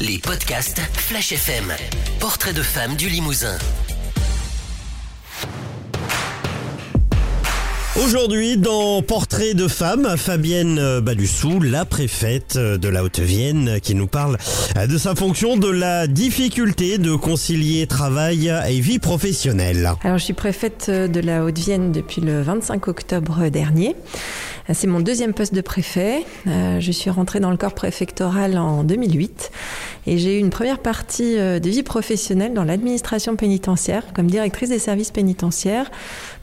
les podcasts Flash FM. Portrait de femmes du Limousin. Aujourd'hui, dans Portrait de femme, Fabienne Balussou, la préfète de la Haute-Vienne, qui nous parle de sa fonction, de la difficulté de concilier travail et vie professionnelle. Alors, je suis préfète de la Haute-Vienne depuis le 25 octobre dernier. C'est mon deuxième poste de préfet. Euh, je suis rentrée dans le corps préfectoral en 2008 et j'ai eu une première partie euh, de vie professionnelle dans l'administration pénitentiaire comme directrice des services pénitentiaires.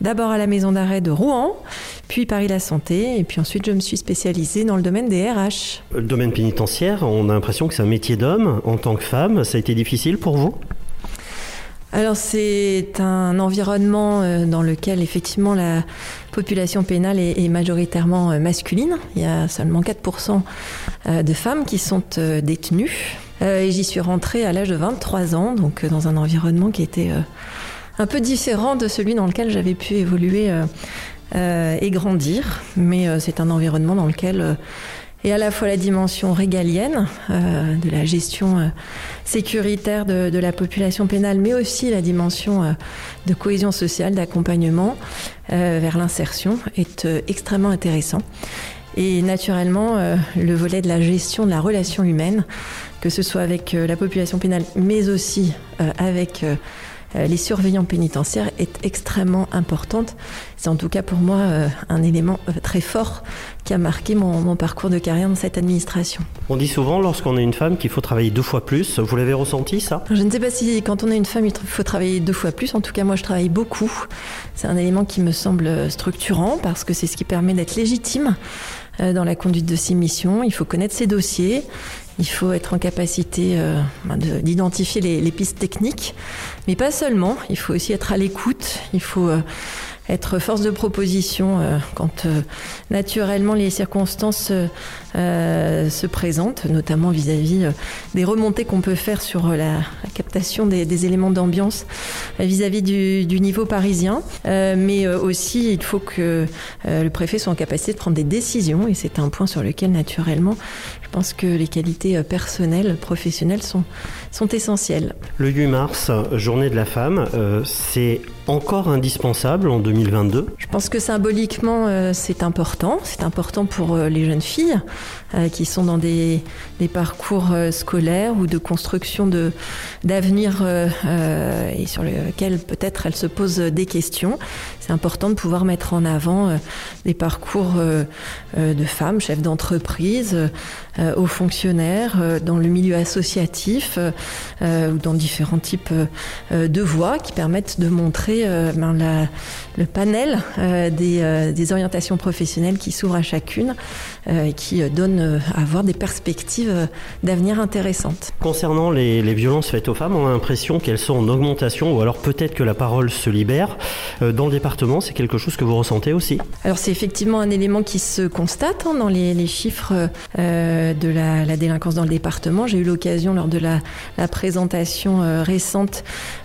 D'abord à la maison d'arrêt de Rouen, puis Paris-La Santé et puis ensuite je me suis spécialisée dans le domaine des RH. Le domaine pénitentiaire, on a l'impression que c'est un métier d'homme. En tant que femme, ça a été difficile pour vous? Alors c'est un environnement euh, dans lequel effectivement la population pénale est majoritairement euh, masculine. Il y a seulement 4% euh, de femmes qui sont détenues. Et j'y suis rentrée à l'âge de 23 ans, donc dans un environnement qui était un peu différent de celui dans lequel j'avais pu évoluer et grandir. Mais c'est un environnement dans lequel et à la fois la dimension régalienne euh, de la gestion euh, sécuritaire de, de, la population pénale, mais aussi la dimension euh, de cohésion sociale, d'accompagnement euh, vers l'insertion est euh, extrêmement intéressant. Et naturellement, euh, le volet de la gestion de la relation humaine, que ce soit avec la population pénale, mais aussi avec les surveillants pénitentiaires est extrêmement importante. C'est en tout cas pour moi euh, un élément euh, très fort qui a marqué mon, mon, parcours de carrière dans cette administration. On dit souvent lorsqu'on est une femme qu'il faut travailler deux fois plus. Vous l'avez ressenti ça? Je ne sais pas si quand on est une femme il faut travailler deux fois plus. En tout cas moi je travaille beaucoup. C'est un élément qui me semble structurant parce que c'est ce qui permet d'être légitime dans la conduite de ses missions. Il faut connaître ses dossiers. Il faut être en capacité euh, d'identifier les, pistes techniques, mais pas seulement. Il faut aussi être à l'écoute. Il faut euh, être force de proposition euh, quand euh, naturellement les circonstances euh, se présentent, notamment vis-à-vis -vis, des remontées qu'on peut faire sur la, captation des, éléments d'ambiance vis-à-vis du, niveau parisien. mais aussi, il faut que le préfet soit en capacité de prendre des décisions, et c'est un point sur lequel naturellement, je pense que les qualités personnelles, professionnelles sont, essentielles. Le 8 mars, journée de la femme, c'est encore indispensable en 2022 Je pense que symboliquement, euh, c'est important. C'est important pour euh, les jeunes filles euh, qui sont dans des, parcours scolaires ou de construction d'avenir et sur lequel peut-être elles se posent des questions. C'est important de pouvoir mettre en avant euh, des parcours euh, de femmes, chefs d'entreprise, euh, aux fonctionnaires, euh, dans le milieu associatif euh, ou dans différents types euh, de voies qui permettent de montrer euh, ben, le panel euh, des, euh, orientations professionnelles qui s'ouvrent à chacune euh, et qui euh, donnent à avoir des perspectives d'avenir intéressantes. Concernant les, les violences faites aux femmes, on a l'impression qu'elles sont en augmentation ou alors peut-être que la parole se libère. Dans le département, c'est quelque chose que vous ressentez aussi Alors c'est effectivement un élément qui se constate hein, dans les, chiffres euh, de la, délinquance dans le département. J'ai eu l'occasion lors de la, présentation euh, récente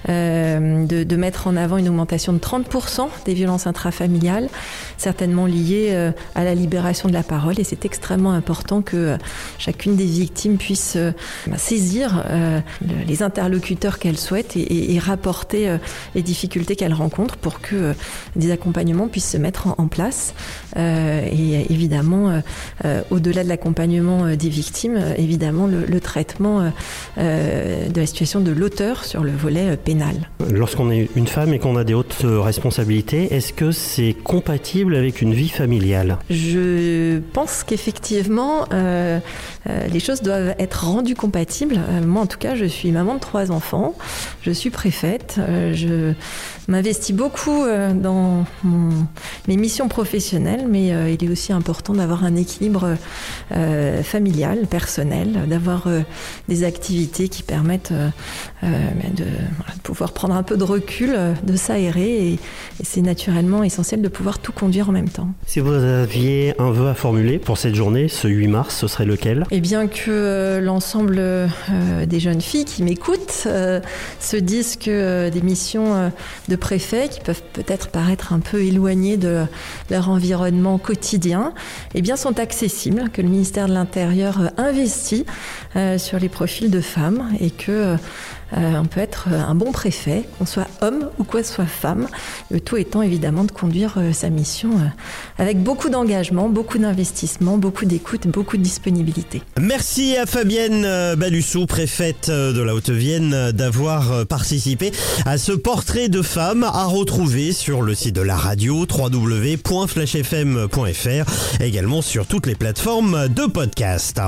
euh, de, mettre en avant une augmentation de 30% des violences intrafamiliales, certainement liées euh, à la libération de la parole et c'est extrêmement important que euh, chacune des victimes puisse euh, saisir euh, les interlocuteurs qu'elle souhaite et, et, rapporter euh, les difficultés qu'elle rencontre pour que euh, des accompagnements puissent se mettre en, en place euh, et évidemment euh, euh, au-delà de l'accompagnement des victimes évidemment le, le traitement de la situation de l'auteur sur le volet pénal. Lorsqu'on est une femme et qu'on a des hautes responsabilités, est-ce que c'est compatible avec une vie familiale? Je pense qu'effectivement les choses doivent être rendues compatibles. Moi en tout cas je suis maman de trois enfants, je suis préfète, je m'investis beaucoup euh, dans mon, mes missions professionnelles, mais euh, il est aussi important d'avoir un équilibre euh, familial, personnel, d'avoir euh, des activités qui permettent euh, de, voilà, de pouvoir prendre un peu de recul, de s'aérer et, et c'est naturellement essentiel de pouvoir tout conduire en même temps. Si vous aviez un vœu à formuler pour cette journée, ce 8 mars, ce serait lequel? Eh bien que l'ensemble des jeunes filles qui m'écoutent se disent que des missions de préfet qui peuvent peut-être paraître un peu éloignées de leur environnement quotidien, eh bien sont accessibles, que le ministère de l'Intérieur investit sur les profils de femmes et que euh, on peut être un bon préfet, qu'on soit homme ou qu'on soit femme, le tout étant évidemment de conduire euh, sa mission euh, avec beaucoup d'engagement, beaucoup d'investissement, beaucoup d'écoute, beaucoup de disponibilité. Merci à Fabienne Balussou, préfète de la Haute-Vienne, d'avoir participé à ce portrait de femme à retrouver sur le site de la radio www.flashfm.fr, également sur toutes les plateformes de podcast.